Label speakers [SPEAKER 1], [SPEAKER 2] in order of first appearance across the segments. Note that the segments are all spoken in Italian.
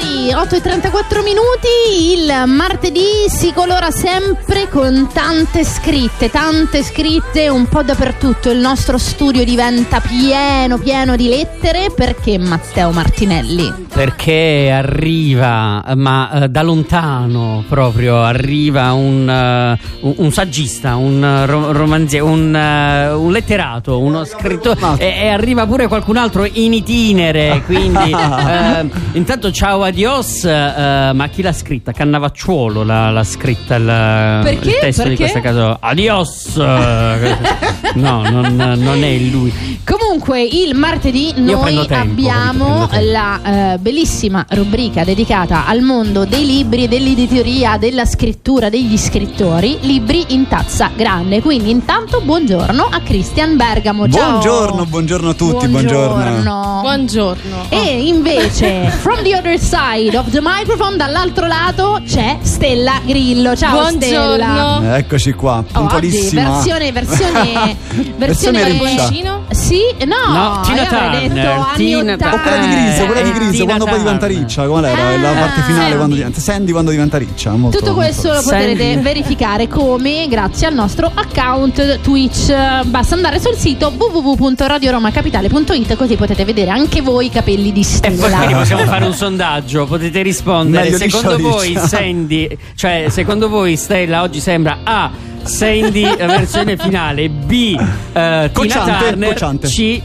[SPEAKER 1] signori, 8 e 34 minuti, il martedì si colora sempre con tante scritte, tante scritte un po' dappertutto, il nostro studio diventa pieno, pieno di lettere, perché Matteo Martinelli?
[SPEAKER 2] Perché arriva, ma uh, da lontano proprio, arriva un, uh, un, saggista, un uh, romanziere, un, un, letterato, uno scrittore, e, e, arriva pure qualcun altro in itinere, quindi intanto ciao adios, ma chi l'ha scritta? Cannavacciuolo l'ha, l'ha scritta il,
[SPEAKER 1] Perché?
[SPEAKER 2] il testo
[SPEAKER 1] Perché?
[SPEAKER 2] di questa casa. Adios! no, non, non, è lui.
[SPEAKER 1] Comunque il martedì noi
[SPEAKER 2] tempo,
[SPEAKER 1] abbiamo la bellissima rubrica dedicata al mondo dei libri, dell'editoria, della scrittura, degli scrittori, libri in tazza grande. Quindi intanto buongiorno a Christian Bergamo. Ciao.
[SPEAKER 3] Buongiorno, buongiorno a tutti,
[SPEAKER 1] buongiorno.
[SPEAKER 3] buongiorno.
[SPEAKER 4] Buongiorno.
[SPEAKER 1] E invece, from the other side of the microphone, dall'altro lato c'è Stella Grillo. Ciao
[SPEAKER 4] buongiorno.
[SPEAKER 1] Stella.
[SPEAKER 3] Eccoci qua, puntualissima.
[SPEAKER 1] Oh, oggi versione, versione,
[SPEAKER 3] versione
[SPEAKER 4] riccia.
[SPEAKER 1] Sì, no,
[SPEAKER 2] no Tina Turner,
[SPEAKER 1] detto anni
[SPEAKER 2] Tina-
[SPEAKER 1] 80.
[SPEAKER 3] O quella di Grise, quella di
[SPEAKER 2] Eh,
[SPEAKER 3] Grise, quando poi diventa
[SPEAKER 2] Turner.
[SPEAKER 3] riccia, qual era?
[SPEAKER 1] Ah,
[SPEAKER 3] la parte finale
[SPEAKER 1] Sandy.
[SPEAKER 3] quando diventa Sandy quando diventa riccia. Molto,
[SPEAKER 1] Tutto questo lo
[SPEAKER 3] molto-
[SPEAKER 1] potrete
[SPEAKER 2] Sandy.
[SPEAKER 1] verificare come grazie al nostro account Twitch. Basta andare sul sito www.radioromacapitale.it così potete vedere anche voi i capelli di
[SPEAKER 2] E poi quindi
[SPEAKER 1] Stella.
[SPEAKER 2] possiamo fare un sondaggio, potete rispondere.
[SPEAKER 3] Meglio
[SPEAKER 2] secondo voi Sandy, cioè secondo voi Stella oggi sembra A. Sandy versione finale, B. eh, Tina Turner. C.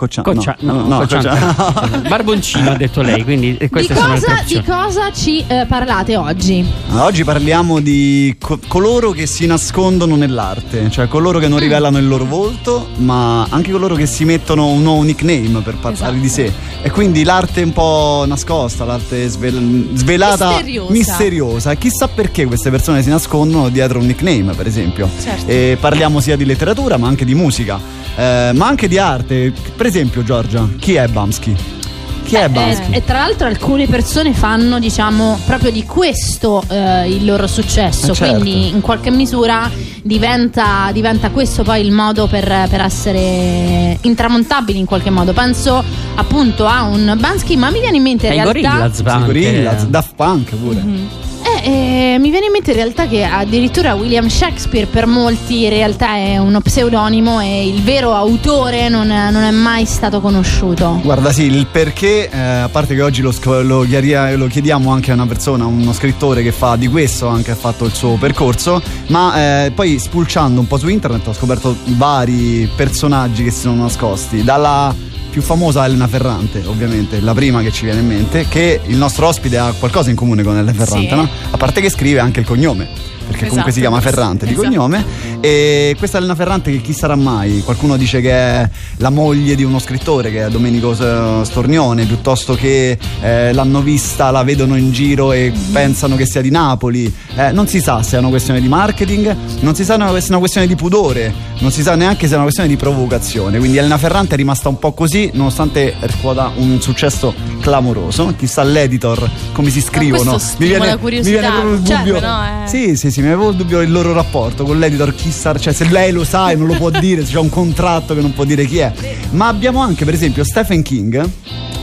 [SPEAKER 3] Coccia-
[SPEAKER 2] Coccia-
[SPEAKER 3] no,
[SPEAKER 2] no,
[SPEAKER 3] no,
[SPEAKER 2] cocciante.
[SPEAKER 3] coccia-
[SPEAKER 2] Barboncino ha detto lei, quindi
[SPEAKER 1] Di
[SPEAKER 2] queste sono
[SPEAKER 1] cosa, di
[SPEAKER 2] opzioni.
[SPEAKER 1] cosa ci eh, parlate oggi?
[SPEAKER 3] Allora, Oggi parliamo di co- coloro che si nascondono nell'arte, cioè coloro che non
[SPEAKER 1] Mm.
[SPEAKER 3] rivelano il loro volto, ma anche coloro che si mettono un nuovo nickname per parlare di sé. E quindi l'arte un po' nascosta, l'arte svel- svelata,
[SPEAKER 4] Misteriosa.
[SPEAKER 3] misteriosa. Chissà perché queste persone si nascondono dietro un nickname, per esempio.
[SPEAKER 4] Certo.
[SPEAKER 3] E parliamo sia di letteratura, ma anche di musica, eh, ma anche di arte. Per esempio, Giorgia, chi è Bamsky? Chi è
[SPEAKER 1] Eh,
[SPEAKER 3] Bamsky?
[SPEAKER 1] e tra l'altro alcune persone fanno, diciamo, proprio di questo eh, il loro successo.
[SPEAKER 3] Eh, certo.
[SPEAKER 1] Quindi in qualche misura diventa, diventa questo poi il modo per, per essere intramontabili in qualche modo. Penso appunto a un Bansky, ma mi viene in mente in realtà.
[SPEAKER 2] Gorillaz.
[SPEAKER 3] Gorillaz, Daft Punk pure.
[SPEAKER 1] Eh, mi viene in mente in realtà che addirittura William Shakespeare per molti in realtà è uno pseudonimo e il vero autore non non è mai stato conosciuto.
[SPEAKER 3] Guarda, sì, il perché, eh, a parte che oggi lo, lo lo chiediamo anche a una persona, uno scrittore che fa di questo, anche ha fatto il suo percorso, ma eh, poi spulciando un po' su internet ho scoperto vari personaggi che si sono nascosti, dalla più famosa Elena Ferrante, ovviamente, la prima che ci viene in mente, che il nostro ospite ha qualcosa in comune con Elena Ferrante,
[SPEAKER 4] Sì.
[SPEAKER 3] no? A parte che scrive anche il cognome. Perché comunque si
[SPEAKER 4] Esatto,
[SPEAKER 3] chiama Ferrante di
[SPEAKER 4] esatto.
[SPEAKER 3] cognome. E questa Elena Ferrante, che chi sarà mai? Qualcuno dice che è la moglie di uno scrittore, che è Domenico S- Stornione, piuttosto che eh, l'hanno vista, la vedono in giro e pensano che sia di Napoli. Eh, non si sa se è una questione di marketing, non si sa se è una questione di pudore, non si sa neanche se è una questione di provocazione. Quindi Elena Ferrante è rimasta un po' così, nonostante riscuota un successo clamoroso. Chissà l'editor come si scrivono.
[SPEAKER 4] questo stimola curiosità,
[SPEAKER 3] proprio il
[SPEAKER 4] cioè,
[SPEAKER 3] dubbio.
[SPEAKER 4] però è-
[SPEAKER 3] Sì, sì, sì, mi avevo il dubbio del loro rapporto con l'editor, chissà, cioè se lei lo sa e non lo può dire, se c'è un contratto che non può dire chi è. Ma abbiamo anche, per esempio, Stephen King.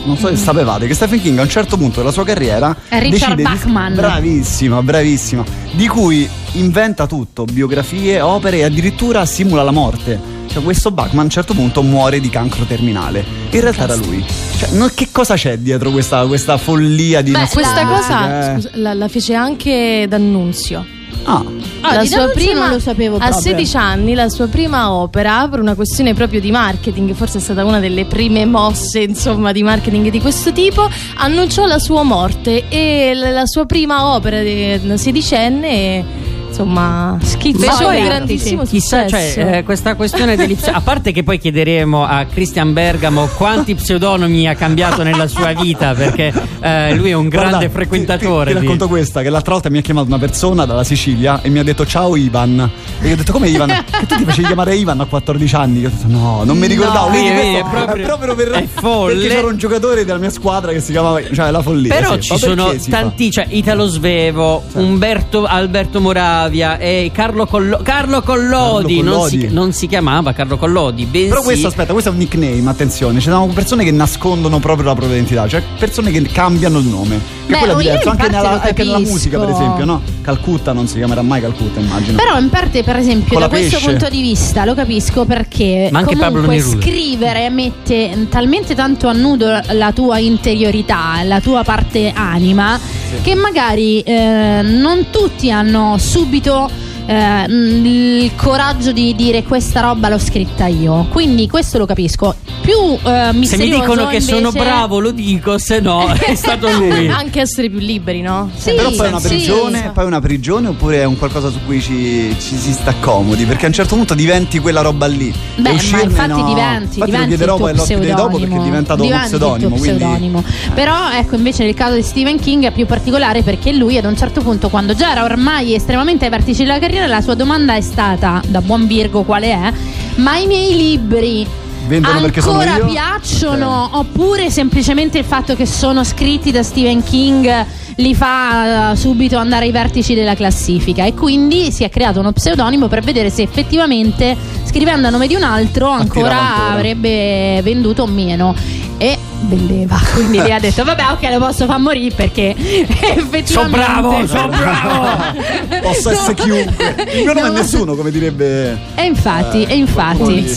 [SPEAKER 3] Non so se sapevate che Stephen King a un certo punto della sua carriera
[SPEAKER 1] È Richard
[SPEAKER 3] decide di-
[SPEAKER 1] Bachman.
[SPEAKER 3] bravissima, bravissima, di cui inventa tutto, biografie, opere e addirittura simula la morte. Cioè questo Bachman a un certo punto muore di cancro terminale. In realtà era lui. Cioè, no- che cosa c'è dietro questa, questa follia di
[SPEAKER 1] Beh,
[SPEAKER 4] Questa cosa
[SPEAKER 3] Eh.
[SPEAKER 4] scusa, la, la fece anche D'Annunzio.
[SPEAKER 3] Ah,
[SPEAKER 1] Ah,
[SPEAKER 4] la
[SPEAKER 1] di
[SPEAKER 4] sua prima,
[SPEAKER 1] non lo sapevo
[SPEAKER 4] a
[SPEAKER 1] proprio.
[SPEAKER 4] 16 anni la sua prima opera per una questione proprio di marketing forse è stata una delle prime mosse insomma di marketing di questo tipo annunciò la sua morte e la, sua prima opera di sedicenne insomma
[SPEAKER 1] Schizzo. Ma poi,
[SPEAKER 4] grandissimo
[SPEAKER 2] Chissà, cioè, eh, questa questione degli a parte che poi chiederemo a Christian Bergamo quanti pseudonomi ha cambiato nella sua vita, perché eh, lui è un grande
[SPEAKER 3] Guarda,
[SPEAKER 2] frequentatore.
[SPEAKER 3] Ti, ti, ti
[SPEAKER 2] di-
[SPEAKER 3] racconto questa: che l'altra volta mi ha chiamato una persona dalla Sicilia e mi ha detto ciao Ivan. E io ho detto come Ivan? che tu ti facevi chiamare Ivan a 14 anni? Io ho detto no, non mi ricordavo.
[SPEAKER 2] No,
[SPEAKER 3] Vedi,
[SPEAKER 2] vedi,
[SPEAKER 3] questo
[SPEAKER 2] è proprio-
[SPEAKER 3] è proprio per,
[SPEAKER 2] è folle.
[SPEAKER 3] Perché c'era un giocatore della mia squadra che si chiamava, cioè la follia.
[SPEAKER 2] Però
[SPEAKER 3] sì.
[SPEAKER 2] ci sono
[SPEAKER 3] si fa?
[SPEAKER 2] tanti, cioè Italo Svevo, Umberto, Alberto Moravia, Moravia e Carlo, Collo- Carlo Collodi,
[SPEAKER 3] Carlo
[SPEAKER 2] Non, si,
[SPEAKER 3] Collodi.
[SPEAKER 2] non si chiamava Carlo Collodi, bensì
[SPEAKER 3] Però questo, aspetta, questo è un nickname, attenzione. Ci sono persone che nascondono proprio la propria identità, cioè persone che cambiano il nome. Che
[SPEAKER 1] Beh,
[SPEAKER 3] quello è diverso, anche nella, anche nella musica, per esempio, no? Calcutta non si chiamerà mai Calcutta, immagino.
[SPEAKER 1] Però in parte, per esempio,
[SPEAKER 3] Con
[SPEAKER 1] da questo
[SPEAKER 3] pesce.
[SPEAKER 1] punto di vista lo capisco perché
[SPEAKER 2] Ma anche
[SPEAKER 1] comunque scrivere mette talmente tanto a nudo la tua interiorità, la tua parte anima, che magari eh, non tutti hanno subito eh, il coraggio di dire questa roba l'ho scritta io. Quindi questo lo capisco. Più eh, misterioso
[SPEAKER 2] Se mi dicono che sono
[SPEAKER 1] invece-
[SPEAKER 2] bravo lo dico, se no è stato lui.
[SPEAKER 4] Anche essere più liberi, no?
[SPEAKER 1] Sì,
[SPEAKER 3] Però poi è una
[SPEAKER 1] sì.
[SPEAKER 3] prigione, poi è una prigione oppure è un qualcosa su cui ci, ci si sta comodi? Perché a un certo punto diventi quella roba lì.
[SPEAKER 1] Beh,
[SPEAKER 3] E
[SPEAKER 1] ma
[SPEAKER 3] uscirne,
[SPEAKER 1] infatti
[SPEAKER 3] no.
[SPEAKER 1] diventi,
[SPEAKER 3] Infatti lo
[SPEAKER 1] diventi
[SPEAKER 3] chiederò
[SPEAKER 1] il tuo
[SPEAKER 3] poi all'ospite dopo perché è diventato uno
[SPEAKER 1] tuo
[SPEAKER 3] pseudonimo. Quindi...
[SPEAKER 1] pseudonimo. Però ecco invece nel caso di Stephen King è più particolare perché lui ad un certo punto quando già era ormai estremamente ai vertici della carriera la sua domanda è stata da buon Virgo quale è ma i miei libri
[SPEAKER 3] Vendono
[SPEAKER 1] ancora
[SPEAKER 3] io?
[SPEAKER 1] piacciono oppure semplicemente il fatto che sono scritti da Stephen King li fa eh, subito andare ai vertici della classifica e quindi si è creato uno pseudonimo per vedere se effettivamente scrivendo a nome di un altro ancora,
[SPEAKER 3] ancora.
[SPEAKER 1] avrebbe venduto o meno e vendeva quindi lei ha detto vabbè ok lo posso far morire perché effettivamente
[SPEAKER 2] Sono bravo, sono bravo.
[SPEAKER 3] Posso essere chiunque. Il mio nome è
[SPEAKER 1] No.
[SPEAKER 3] nessuno, come direbbe.
[SPEAKER 1] E infatti,
[SPEAKER 3] Eh,
[SPEAKER 1] e infatti.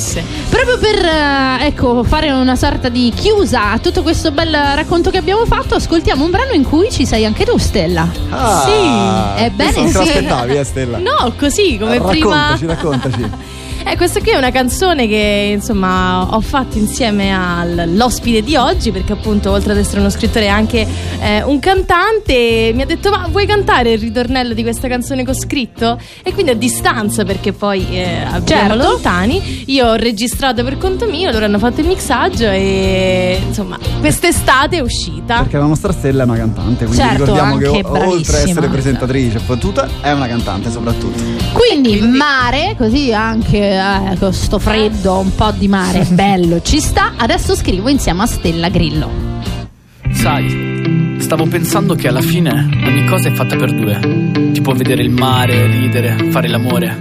[SPEAKER 1] Proprio per eh, ecco, fare una sorta di chiusa a tutto questo bel racconto che abbiamo fatto, ascoltiamo un brano in cui ci sei anche tu, Stella.
[SPEAKER 3] Ah,
[SPEAKER 1] Sì, ebbene
[SPEAKER 3] non te
[SPEAKER 1] sì.
[SPEAKER 3] l'aspettavi, eh, Stella?
[SPEAKER 4] No, così come prima.
[SPEAKER 3] Raccontaci, raccontaci.
[SPEAKER 4] Eh, questa qui è una canzone che insomma ho fatto insieme all'ospite di oggi perché appunto oltre ad essere uno scrittore è anche eh, un cantante mi ha detto ma vuoi cantare il ritornello di questa canzone che ho scritto? E quindi a distanza perché poi eh, abbiamo
[SPEAKER 1] Certo.
[SPEAKER 4] lontani io ho registrato per conto mio loro hanno fatto il mixaggio e insomma quest'estate è uscita
[SPEAKER 3] Perché la nostra Stella è una cantante, quindi
[SPEAKER 1] Certo,
[SPEAKER 3] ricordiamo che o- oltre a essere
[SPEAKER 1] bravissima.
[SPEAKER 3] presentatrice fottuta, è una cantante soprattutto.
[SPEAKER 1] Quindi, mare, così anche eh, con sto freddo, un po' di mare bello ci sta. Adesso scrivo insieme a Stella Grillo.
[SPEAKER 5] Sai, stavo pensando che alla fine ogni cosa è fatta per due. Tipo vedere il mare, ridere, fare l'amore.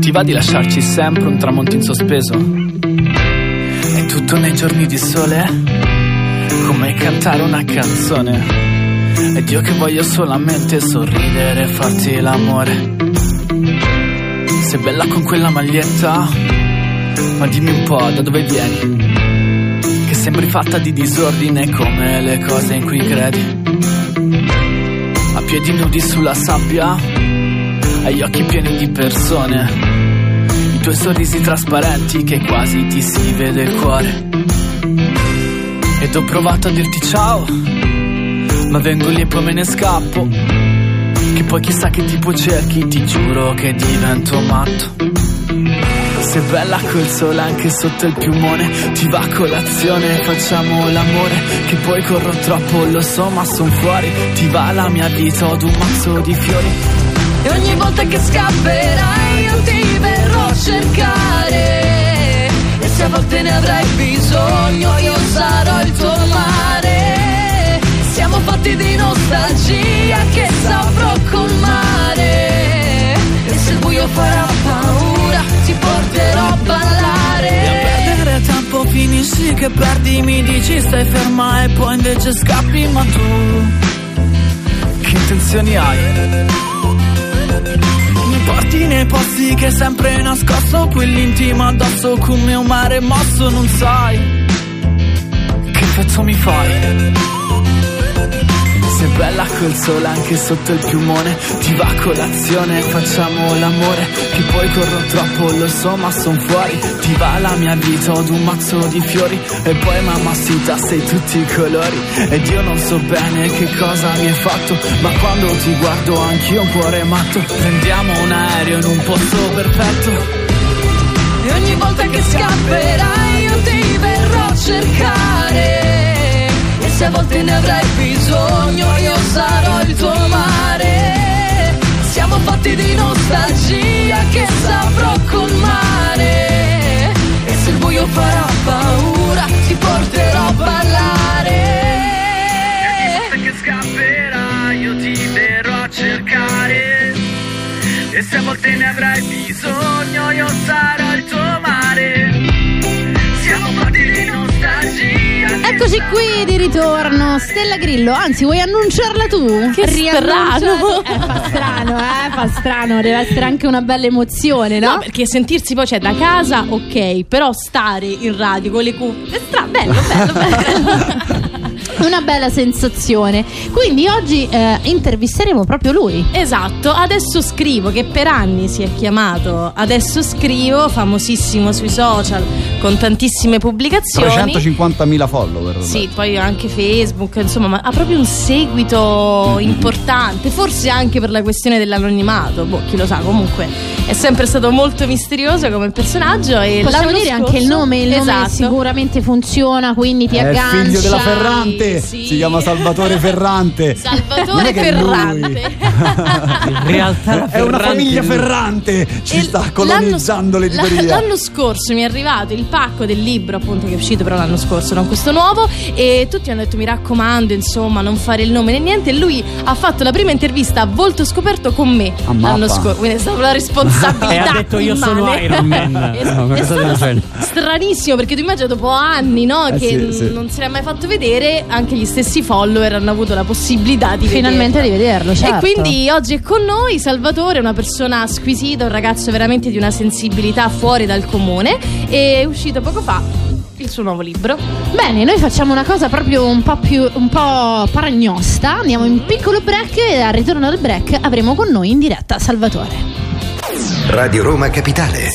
[SPEAKER 5] Ti va di lasciarci sempre un tramonto in sospeso? È tutto nei giorni di sole? Come cantare una canzone. Ed io che voglio solamente sorridere e farti l'amore. Sei bella con quella maglietta? Ma dimmi un po' da dove vieni? Che sembri fatta di disordine come le cose in cui credi. A piedi nudi sulla sabbia, hai occhi pieni di persone. I tuoi sorrisi trasparenti che quasi ti si vede il cuore. Ed ho provato a dirti ciao, ma vengo lì e poi me ne scappo. Che poi chissà che tipo cerchi, ti giuro che divento matto. Sei bella col sole anche sotto il piumone Ti va a colazione, facciamo l'amore. Che poi corro troppo, lo so ma son fuori. Ti va la mia vita, ho un mazzo di fiori. E ogni volta che scapperai io ti verrò a cercare. E se a volte ne avrai bisogno io sarò il tuo mare fatti di nostalgia che saprò colmare E se il buio farà paura ti porterò a ballare E a perdere tempo finisci che perdi mi dici stai ferma e poi invece scappi ma tu Che intenzioni hai? Mi porti nei posti che sempre nascosto Quell'intimo addosso come un mare mosso non sai Che effetto mi fai? Sei bella col sole anche sotto il piumone Ti va a colazione, facciamo l'amore. Che poi corro troppo, lo so ma son fuori. Ti va la mia vita, ho un mazzo di fiori. E poi mamma sita, sei tutti i colori. Ed io non so bene che cosa mi hai fatto Ma quando ti guardo anch'io un cuore matto. Prendiamo un aereo in un posto perfetto. E ogni volta che scapperai io ti verrò a cercare se a volte ne avrai bisogno io sarò il tuo mare. Siamo fatti di nostalgia che saprò colmare. E se il buio farà paura ti porterò
[SPEAKER 1] qui di ritorno, Stella Grillo. Anzi, vuoi annunciarla tu?
[SPEAKER 4] Che strano.
[SPEAKER 1] Eh, fa strano, eh, fa strano. Deve essere anche una bella emozione, no?
[SPEAKER 4] No, perché sentirsi poi, cioè, da casa, ok, però stare in radio con le cuffie, è stra- bello, bello, bello.
[SPEAKER 1] Una bella sensazione. Quindi oggi eh, intervisteremo proprio lui.
[SPEAKER 4] Esatto, adesso scrivo che per anni si è chiamato Adesso scrivo, famosissimo sui social con tantissime pubblicazioni.
[SPEAKER 3] 350.000 follower.
[SPEAKER 4] Sì, poi anche Facebook, insomma, ma ha proprio un seguito importante, forse anche per la questione dell'anonimato, boh, chi lo sa, comunque è sempre stato molto misterioso come personaggio e
[SPEAKER 1] Possiamo dire
[SPEAKER 4] scorso-
[SPEAKER 1] anche il nome, il nome
[SPEAKER 4] esatto.
[SPEAKER 1] sicuramente funziona, quindi ti
[SPEAKER 3] È il
[SPEAKER 1] aggancia.
[SPEAKER 3] figlio della Ferrante,
[SPEAKER 4] sì.
[SPEAKER 3] si chiama Salvatore Ferrante.
[SPEAKER 4] Salvatore
[SPEAKER 3] è è.
[SPEAKER 4] Ferrante.
[SPEAKER 2] In realtà la
[SPEAKER 3] È una famiglia Ferrante, ci
[SPEAKER 4] E
[SPEAKER 3] sta colonizzando
[SPEAKER 4] l'anno-
[SPEAKER 3] l'editoria.
[SPEAKER 4] la- L'anno scorso mi è arrivato il pacco del libro, appunto, che è uscito però l'anno scorso, non questo nuovo. E tutti hanno detto: mi raccomando, insomma, non fare il nome né niente. E lui ha fatto la prima intervista a volto scoperto con me
[SPEAKER 3] A
[SPEAKER 4] l'anno scorso. Quindi è stata una responsabilità.
[SPEAKER 2] E ha detto, "Io sono
[SPEAKER 4] immane."
[SPEAKER 2] Iron Man.
[SPEAKER 4] È-
[SPEAKER 2] No,
[SPEAKER 4] è stato stranissimo perché tu immagini dopo anni no,
[SPEAKER 3] Eh
[SPEAKER 4] che
[SPEAKER 3] sì,
[SPEAKER 4] n-
[SPEAKER 3] sì.
[SPEAKER 4] non si era mai fatto vedere, anche gli stessi follower hanno avuto la possibilità di
[SPEAKER 1] Finalmente
[SPEAKER 4] vederlo.
[SPEAKER 1] di vederlo, certo.
[SPEAKER 4] E quindi oggi è con noi Salvatore, una persona squisita, un ragazzo veramente di una sensibilità fuori dal comune. E è uscito poco fa il suo nuovo libro.
[SPEAKER 1] Bene, noi facciamo una cosa proprio un po' più un po' paragnosta. Andiamo in piccolo break e al ritorno del break avremo con noi in diretta Salvatore.
[SPEAKER 6] Radio Roma Capitale.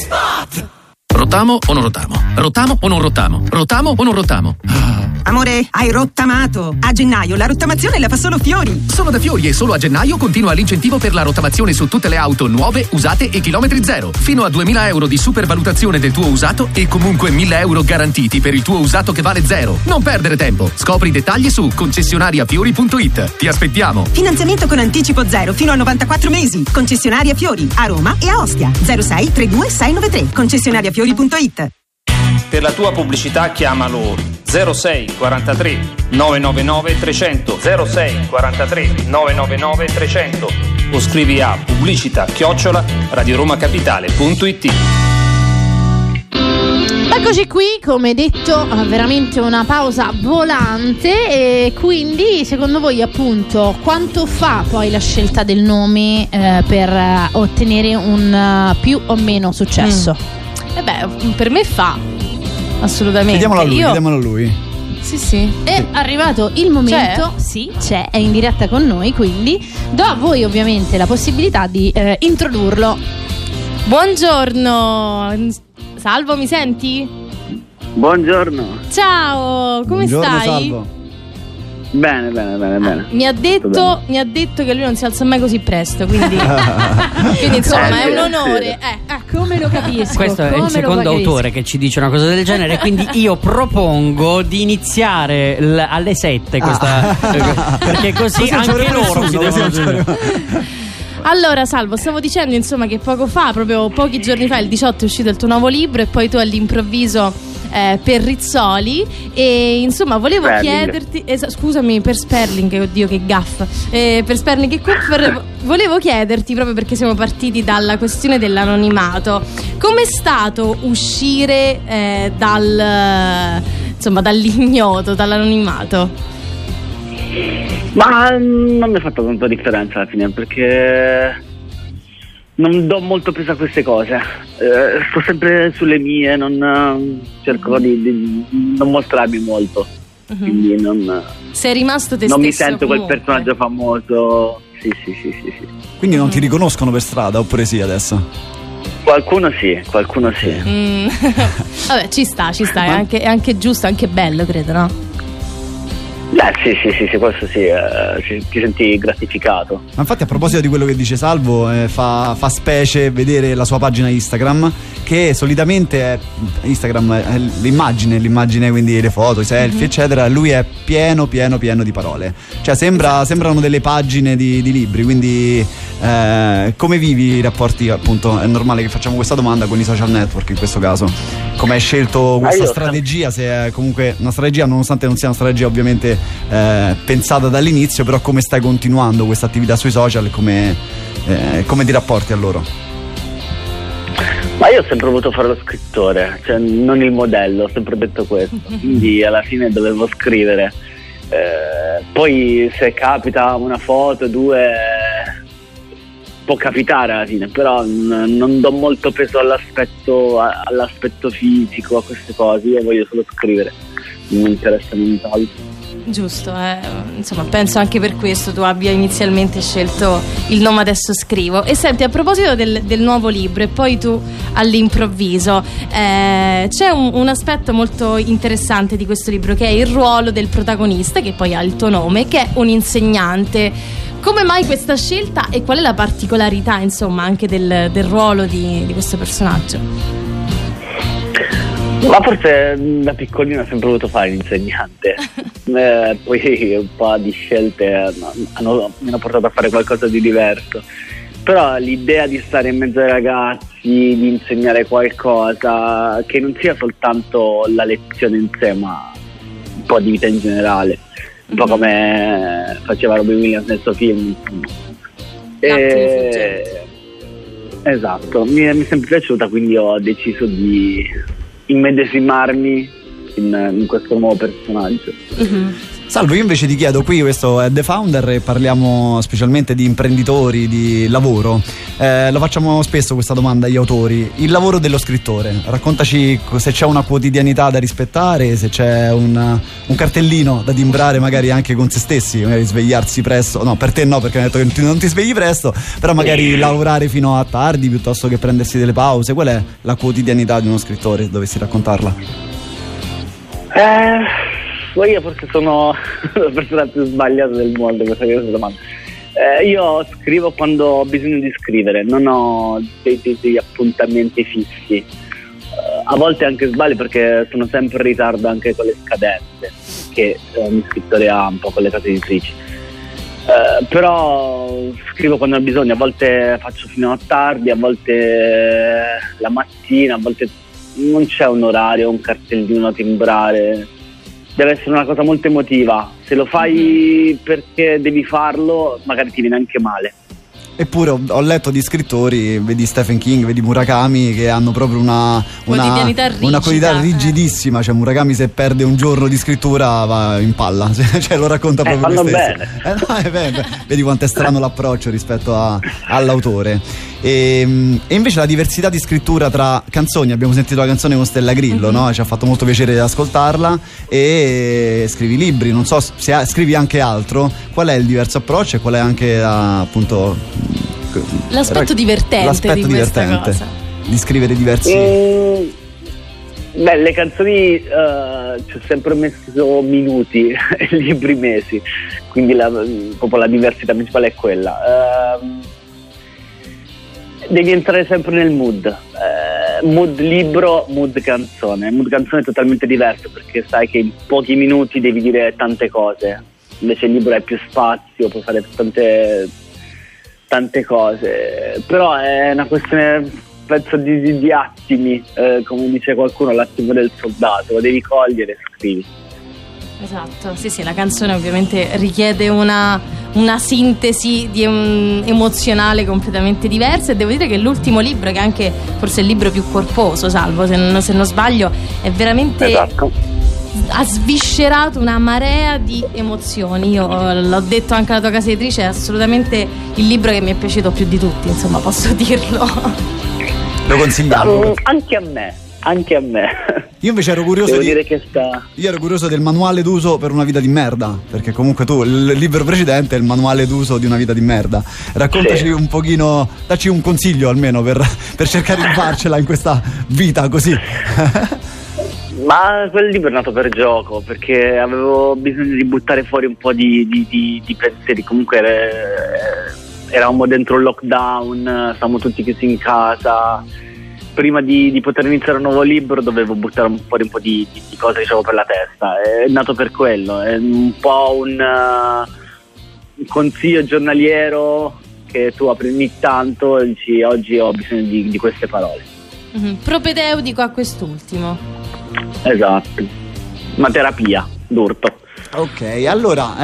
[SPEAKER 7] Rotamo o non rotamo? Rotamo o non rotamo? Rotamo o non rotamo?
[SPEAKER 8] Amore, hai rottamato. A gennaio la rottamazione la fa solo Fiori.
[SPEAKER 7] Solo da Fiori e solo a gennaio continua l'incentivo per la rottamazione su tutte le auto nuove, usate e chilometri zero. Fino a 2000 euro di supervalutazione del tuo usato e comunque 1000 euro garantiti per il tuo usato che vale zero. Non perdere tempo. Scopri i dettagli su concessionariafiori.it. Ti aspettiamo.
[SPEAKER 8] Finanziamento con anticipo zero fino a 94 mesi. Concessionaria Fiori a Roma e a Ostia. 06 32 693. Concessionariafiori.it.
[SPEAKER 9] Per la tua pubblicità chiamalo 06 43 999 300 06 43 999 300 o scrivi a pubblicità chiocciola radioromacapitale.it
[SPEAKER 1] Eccoci qui, come detto, eh, veramente una pausa volante e quindi secondo voi appunto quanto fa poi la scelta del nome eh, per eh, ottenere un eh, più o meno successo?
[SPEAKER 4] E beh, per me fa. Assolutamente.
[SPEAKER 3] Chiediamolo a lui,
[SPEAKER 4] Io...
[SPEAKER 3] chiediamolo a lui.
[SPEAKER 4] Sì, sì.
[SPEAKER 1] È arrivato il momento, sì, c'è, è in diretta con noi, quindi do a voi ovviamente la possibilità di eh, introdurlo.
[SPEAKER 4] Buongiorno. Salvo, mi senti?
[SPEAKER 10] Buongiorno.
[SPEAKER 4] Ciao, come
[SPEAKER 3] Buongiorno,
[SPEAKER 4] stai?
[SPEAKER 3] Salvo.
[SPEAKER 10] Bene, bene, bene, bene.
[SPEAKER 4] Mi ha, detto,
[SPEAKER 10] bene.
[SPEAKER 4] mi ha detto che lui non si alza mai così presto, quindi, quindi insomma
[SPEAKER 10] Eh,
[SPEAKER 4] è un onore. Eh, ecco.
[SPEAKER 1] Come lo capisco?
[SPEAKER 2] Questo è il secondo autore che ci dice una cosa del genere, quindi io propongo di iniziare l- alle 7 questa perché così, anche loro si devono
[SPEAKER 4] Allora, Salvo, stavo dicendo insomma che poco fa, proprio pochi giorni fa, il 18 è uscito il tuo nuovo libro e poi tu all'improvviso eh, per Rizzoli e insomma volevo
[SPEAKER 10] Sperling.
[SPEAKER 4] chiederti esa- scusami per Sperling oddio che gaff. Eh, per Sperling e Cooper volevo chiederti proprio perché siamo partiti dalla questione dell'anonimato com'è stato uscire eh, dal insomma dall'ignoto dall'anonimato?
[SPEAKER 10] Ma mm, non mi ha fatto tanta differenza alla fine perché non do molto peso a queste cose. Eh, sto sempre sulle mie, non eh, cerco di, di non mostrarmi molto. Quindi non,
[SPEAKER 4] sei rimasto te
[SPEAKER 10] non mi
[SPEAKER 4] stesso
[SPEAKER 10] sento quel
[SPEAKER 4] comunque.
[SPEAKER 10] personaggio famoso. Sì, sì, sì, sì, sì.
[SPEAKER 3] Quindi non ti riconoscono per strada, oppure sì adesso?
[SPEAKER 10] Qualcuno sì, qualcuno sì.
[SPEAKER 4] Mm. Vabbè, ci sta, ci sta, è anche, è anche giusto, anche bello, credo, no?
[SPEAKER 10] Beh, sì, sì, sì, sì, questo sì, eh, ti senti gratificato.
[SPEAKER 3] Ma infatti a proposito di quello che dice Salvo, eh, fa, fa specie vedere la sua pagina Instagram, che solitamente è Instagram è l'immagine, l'immagine quindi le foto, i selfie, eccetera, lui è pieno, pieno, pieno di parole. Cioè sembra, sembrano delle pagine di, di libri, quindi eh, come vivi i rapporti, appunto, è normale che facciamo questa domanda con i social network in questo caso. Come hai scelto questa strategia? Se è comunque una strategia, nonostante non sia una strategia ovviamente eh, pensata dall'inizio, però come stai continuando questa attività sui social e come, eh, come ti rapporti a loro?
[SPEAKER 10] Ma io ho sempre voluto fare lo scrittore, cioè non il modello, ho sempre detto questo, quindi alla fine dovevo scrivere. Eh, poi se capita una foto, due, può capitare alla fine, però n- non do molto peso all'aspetto, a- all'aspetto fisico, a queste cose, io voglio solo scrivere, non mi interessa nient'altro.
[SPEAKER 4] Giusto, eh. insomma penso anche per questo tu abbia inizialmente scelto il nome adesso scrivo. E senti, a proposito del, del nuovo libro e poi tu all'improvviso, eh, c'è un, un aspetto molto interessante di questo libro che è il ruolo del protagonista, che poi ha il tuo nome, che è un insegnante. Come mai questa scelta e qual è la particolarità, insomma, anche del, del ruolo di, di questo personaggo?
[SPEAKER 10] Ma forse mh, da piccolino ho sempre voluto fare l'insegnante, Eh, poi un po' di scelte hanno- mi hanno portato a fare qualcosa di diverso. Però l'idea di stare in mezzo ai ragazzi, di insegnare qualcosa, che non sia soltanto la lezione in sé, ma un po' di vita in generale, un po' come faceva Robin Williams nel suo film. E- Esatto, mi è, mi è sempre piaciuta, quindi ho deciso di immedesimarmi in, in questo nuovo personaggio.
[SPEAKER 3] Salvo, io invece ti chiedo, qui questo è The Founder e parliamo specialmente di imprenditori, di lavoro. Eh, lo facciamo spesso questa domanda agli autori. Il lavoro dello scrittore, raccontaci co- se c'è una quotidianità da rispettare, se c'è un, un cartellino da timbrare magari anche con se stessi, magari svegliarsi presto. No, per te no, perché hai detto che non ti svegli presto, però magari lavorare fino a tardi piuttosto che prendersi delle pause. Qual è la quotidianità di uno scrittore, dovessi raccontarla?
[SPEAKER 10] Eh, poi io forse sono la persona più sbagliata del mondo questa domanda. Eh, io scrivo quando ho bisogno di scrivere, non ho dei, dei- degli appuntamenti fissi. Eh, a volte anche sbaglio perché sono sempre in ritardo anche con le scadenze che eh, ogni scrittore ha un po' con le case editrici. Eh, però scrivo quando ho bisogno, a volte faccio fino a tardi, a volte eh, la mattina, a volte non c'è un orario, un cartellino da timbrare. Deve essere una cosa molto emotiva. Se lo fai perché devi farlo, magari ti viene anche male.
[SPEAKER 3] Eppure ho, ho letto di scrittori, vedi Stephen King, vedi Murakami, che hanno proprio una, una, una
[SPEAKER 4] eh.
[SPEAKER 3] rigidissima. Cioè, Murakami, se perde un giorno di scrittura, va in palla. cioè, lo racconta
[SPEAKER 10] Eh,
[SPEAKER 3] proprio lui stesso.
[SPEAKER 10] bene.
[SPEAKER 3] Eh, no, è vero. Vedi quanto è strano l'approccio rispetto a- all'autore. E, e invece la diversità di scrittura tra canzoni, abbiamo sentito la canzone con Stella Grillo, no? ci ha fatto molto piacere ascoltarla. E scrivi libri, non so se ha- scrivi anche altro. Qual è il diverso approccio e qual è anche appunto
[SPEAKER 4] L'aspetto divertente
[SPEAKER 3] l'aspetto
[SPEAKER 4] di
[SPEAKER 3] divertente
[SPEAKER 4] cosa.
[SPEAKER 3] di scrivere diversi.
[SPEAKER 10] Mm, beh, le canzoni eh, ci ho sempre messo minuti e libri mesi, quindi la, proprio la diversità principale è quella. Ehm, devi entrare sempre nel mood. Eh, mood libro, mood canzone. Mood canzone è totalmente diverso perché sai che in pochi minuti devi dire tante cose. Invece il libro hai più spazio, puoi fare tante, tante cose. Però è una questione, penso, di, di- di attimi. Eh, come dice qualcuno, l'attimo del soldato. Lo devi cogliere e scrivi.
[SPEAKER 4] Esatto, sì sì, la canzone ovviamente richiede una, una sintesi di un- emozionale completamente diversa e devo dire che l'ultimo libro, che è anche forse il libro più corposo, salvo se non, se non sbaglio, è veramente...
[SPEAKER 10] Esatto.
[SPEAKER 4] Ha sviscerato una marea di emozioni. Io eh, l'ho detto anche alla tua casa editrice, è assolutamente il libro che mi è piaciuto più di tutti, insomma, posso dirlo.
[SPEAKER 3] Lo consigliamo.
[SPEAKER 10] Mm, anche a me, anche a me.
[SPEAKER 3] Io invece ero curioso
[SPEAKER 10] Devo
[SPEAKER 3] di.
[SPEAKER 10] dire che sta.
[SPEAKER 3] Io ero curioso del manuale d'uso per una vita di merda, perché comunque tu il libro precedente è il manuale d'uso di una vita di merda. Raccontaci
[SPEAKER 10] Sì.
[SPEAKER 3] un pochino, dacci un consiglio almeno per, per cercare di farcela in questa vita così.
[SPEAKER 10] Ma quel libro è nato per gioco perché avevo bisogno di buttare fuori un po' di, di- di- di pensieri. Comunque eh, eravamo dentro il lockdown, stavamo tutti chiusi in casa. Prima di, di poter iniziare un nuovo libro dovevo buttare un- po' di, di- di cose avevo per la testa. È nato per quello, è un po' un, un consiglio giornaliero che tu apri ogni tanto e dici oggi ho bisogno di, queste parole.
[SPEAKER 4] Mhm, Propedeutico a quest'ultimo.
[SPEAKER 10] Esatto, una terapia d'urto.
[SPEAKER 3] Ok, allora,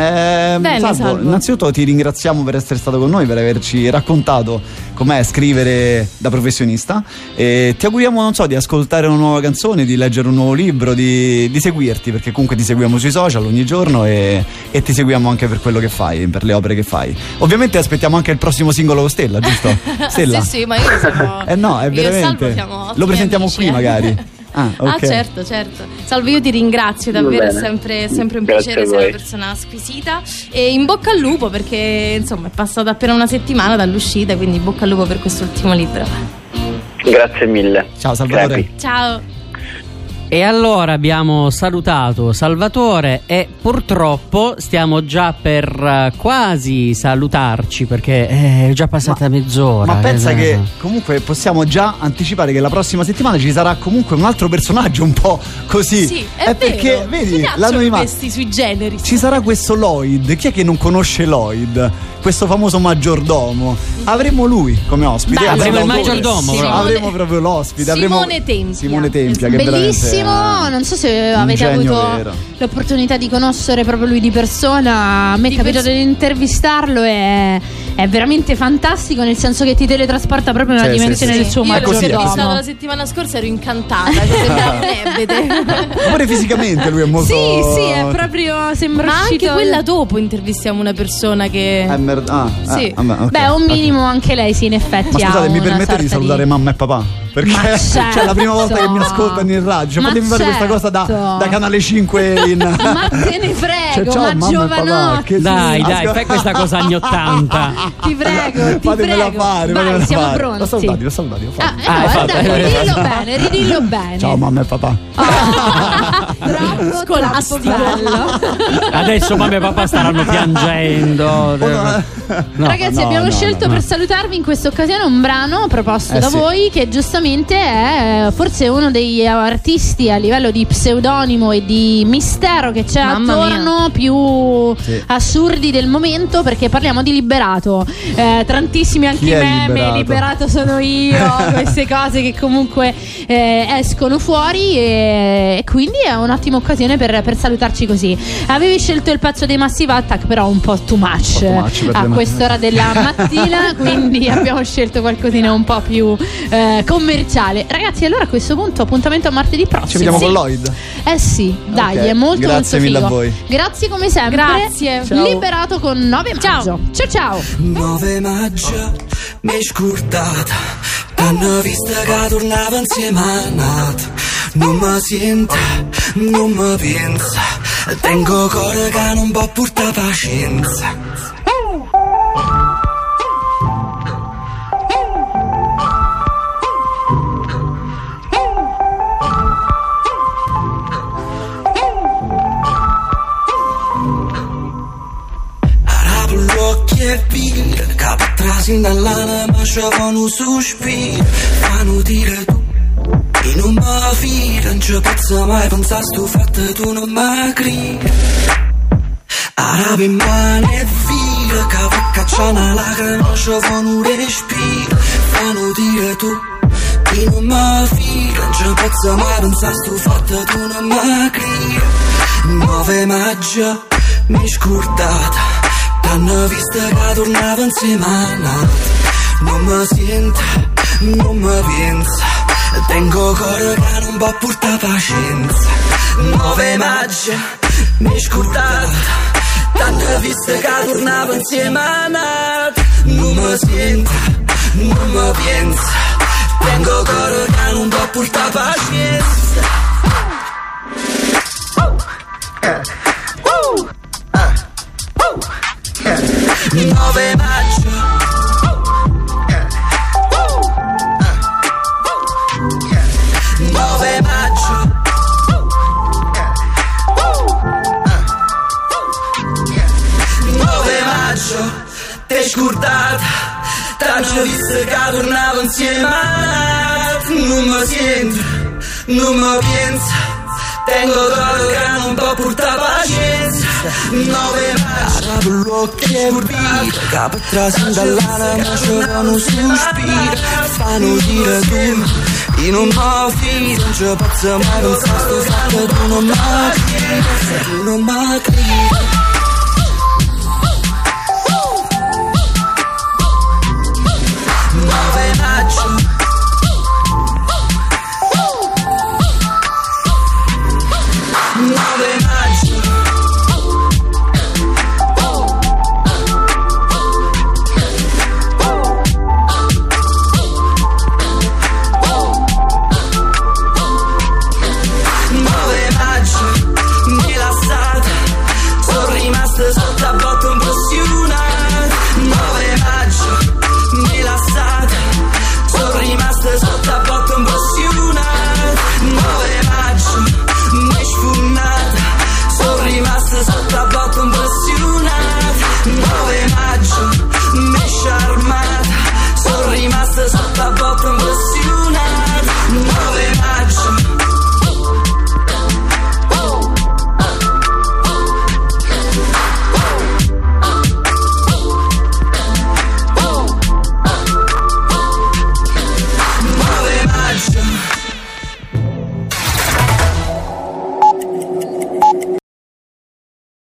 [SPEAKER 3] ehm,
[SPEAKER 4] Bene,
[SPEAKER 3] Salvo,
[SPEAKER 4] Salvo.
[SPEAKER 3] innanzitutto ti ringraziamo per essere stato con noi, per averci raccontato com'è scrivere da professionista e ti auguriamo, non so, di ascoltare una nuova canzone, di leggere un nuovo libro, di, di seguirti, perché comunque ti seguiamo sui social ogni giorno e, e ti seguiamo anche per quello che fai, per le opere che fai. Ovviamente aspettiamo anche il prossimo singolo con Stella, giusto? Stella?
[SPEAKER 4] sì, sì, ma io siamo.
[SPEAKER 3] Eh no, è veramente. Lo presentiamo
[SPEAKER 4] amici,
[SPEAKER 3] qui
[SPEAKER 4] eh.
[SPEAKER 3] magari. Ah, ok.
[SPEAKER 4] Ah, certo, certo. Salvo, io ti ringrazio davvero, è sempre, sempre un
[SPEAKER 10] Grazie
[SPEAKER 4] piacere, sei una persona squisita. E in bocca al lupo perché insomma è passata appena una settimana dall'uscita, quindi in bocca al lupo per quest'ultimo libro.
[SPEAKER 10] Grazie mille.
[SPEAKER 3] Ciao Salvatore.
[SPEAKER 10] Crepi.
[SPEAKER 4] Ciao.
[SPEAKER 2] E allora abbiamo salutato Salvatore e purtroppo stiamo già per eh, quasi salutarci perché è già passata mezz'ora.
[SPEAKER 3] Ma pensa
[SPEAKER 2] eh,
[SPEAKER 3] che comunque possiamo già anticipare che la prossima settimana ci sarà comunque un altro personaggio un po' così.
[SPEAKER 4] Sì, è, vero.
[SPEAKER 3] perché, vedi, l'anonimato.
[SPEAKER 4] questi sui generi.
[SPEAKER 3] Ci sarà questo Lloyd. Chi è che non conosce Lloyd? Questo famoso maggiordomo. Avremo lui come ospite.
[SPEAKER 4] Bello.
[SPEAKER 3] Anzi,
[SPEAKER 2] Avremo il maggiordomo,
[SPEAKER 3] Sì,
[SPEAKER 2] proprio.
[SPEAKER 3] Avremo proprio l'ospite. avremo-
[SPEAKER 4] Simone Tempia.
[SPEAKER 3] Simone Tempia, che
[SPEAKER 1] Bellissimo,
[SPEAKER 3] veramente è
[SPEAKER 1] non so se avete avuto
[SPEAKER 3] vero.
[SPEAKER 1] l'opportunità di conoscere proprio lui di persona. A me è
[SPEAKER 4] Di
[SPEAKER 1] capitato
[SPEAKER 4] pers-
[SPEAKER 1] di intervistarlo e è veramente fantastico, nel senso che ti teletrasporta proprio
[SPEAKER 3] Sì, sì,
[SPEAKER 1] dimensione
[SPEAKER 3] sì,
[SPEAKER 1] del
[SPEAKER 3] sì.
[SPEAKER 1] suo
[SPEAKER 4] Io l'ho
[SPEAKER 3] così, è così.
[SPEAKER 4] intervistato
[SPEAKER 1] maggiordomo.
[SPEAKER 4] la settimana scorsa ero incantata, che sembrava un ebete.
[SPEAKER 3] Pure fisicamente lui è molto.
[SPEAKER 1] Sì, sì, è proprio sembra
[SPEAKER 4] Ma anche quella dopo intervistiamo una persona che.
[SPEAKER 3] Eh, mer- ah, ah,
[SPEAKER 4] Sì.
[SPEAKER 3] vabbè, ok,
[SPEAKER 1] Beh, un minimo anche lei sì, in effetti
[SPEAKER 3] Ma
[SPEAKER 1] ha
[SPEAKER 3] scusate, mi
[SPEAKER 1] una
[SPEAKER 3] permettete di salutare mamma e papà? Perché
[SPEAKER 1] Ma
[SPEAKER 3] cioè, è la prima volta che mi
[SPEAKER 1] certo.
[SPEAKER 3] ascoltano in radio. Cioè,
[SPEAKER 1] Ma
[SPEAKER 3] fatemi fare questa cosa da,
[SPEAKER 1] certo.
[SPEAKER 3] da canale 5 in.
[SPEAKER 1] Ma te ne frego,
[SPEAKER 3] Cioè, ciao,
[SPEAKER 1] ma
[SPEAKER 3] che-
[SPEAKER 2] Dai, dai, fai questa cosa anni 80.
[SPEAKER 1] Ti prego, ti
[SPEAKER 3] Fatemela
[SPEAKER 1] prego.
[SPEAKER 3] fare,
[SPEAKER 1] Vai,
[SPEAKER 3] fatemela
[SPEAKER 1] siamo
[SPEAKER 3] fare.
[SPEAKER 1] pronti.
[SPEAKER 3] L'ho salutati, l'ho salutati, l'ho
[SPEAKER 1] Ah, eh,
[SPEAKER 2] Ah, hai
[SPEAKER 1] ridillo
[SPEAKER 2] fatto.
[SPEAKER 1] bene, ridillo bene.
[SPEAKER 3] Ciao mamma e papà.
[SPEAKER 1] Ah, troppo,
[SPEAKER 4] Scolastico.
[SPEAKER 1] troppo bello.
[SPEAKER 2] Adesso mamma e papà staranno piangendo.
[SPEAKER 3] Oh, no.
[SPEAKER 1] Ragazzi,
[SPEAKER 3] no,
[SPEAKER 1] abbiamo
[SPEAKER 3] no,
[SPEAKER 1] scelto
[SPEAKER 3] no,
[SPEAKER 1] per
[SPEAKER 3] no.
[SPEAKER 1] salutarvi in questa occasione un brano proposto
[SPEAKER 3] Eh,
[SPEAKER 1] da
[SPEAKER 3] sì.
[SPEAKER 1] voi che giustamente è eh, forse uno degli artisti a livello di pseudonimo e di mistero che c'è
[SPEAKER 4] Mamma
[SPEAKER 1] attorno più
[SPEAKER 3] Sì.
[SPEAKER 1] assurdi del momento perché parliamo di Liberato. Eh, tantissimi anche
[SPEAKER 3] Chi
[SPEAKER 1] meme,
[SPEAKER 3] Liberato?
[SPEAKER 1] liberato sono io, queste cose che comunque eh, escono fuori e, e quindi è un'ottima occasione per, per salutarci così. Avevi scelto il pezzo dei Massive Attack però un po' too much,
[SPEAKER 3] po' too much
[SPEAKER 1] a quest'ora della mattina, quindi abbiamo scelto qualcosina un po' più eh, commerciale. Ragazzi, allora a questo punto appuntamento a martedì prossimo.
[SPEAKER 3] Ci vediamo
[SPEAKER 1] Sì.
[SPEAKER 3] con Lloyd.
[SPEAKER 1] Eh sì, dai,
[SPEAKER 3] Ok,
[SPEAKER 1] è molto
[SPEAKER 3] grazie
[SPEAKER 1] molto
[SPEAKER 3] mille
[SPEAKER 1] figo.
[SPEAKER 3] a voi.
[SPEAKER 1] Grazie come sempre.
[SPEAKER 4] Grazie.
[SPEAKER 3] Ciao.
[SPEAKER 1] Liberato con 9 maggio. Ciao ciao.
[SPEAKER 11] 9 maggio mi è scordata T'hanno vista che tornava insieme a Nat Non mi sento, non mi pensa Tengo cuore che non può portare pazienza. Apro gli occhi e vedo che atrás dall'anima ci fanno un sospiro Fanno dire tu e non mi fido, non ci posso mai pensare sto fatto tu non mi credi Arabi in mano e via che va cacciare una lacrima ci fanno un respiro Fanno dire tu e non mi fido, non ci posso mai pensare sto fatto tu non mi credi 9 maggio mi scordata T'hanno visto che tornava insieme a Nat Non mi sento, non mi pensa Tengo cuore che non può portare pazienza 9 maggio mi scordata T'hanno visto che tornava insieme a Nat. Non mi sento, non mi pensa Tengo cuore che non può portare pazienza 9 maggio T'hai scordata T'hanno visto che tornavo insieme a Non mi sento Non mi pensa Tengo cuore che non può portare pazienza 9 maggio Apro gli occhi e vedo Che atrás dall'anima ci fanno un sospiro Fanno dire tu Io non mi fido, non ci posso mai pensare Sto fatto tu non mi credi Tu non mi credi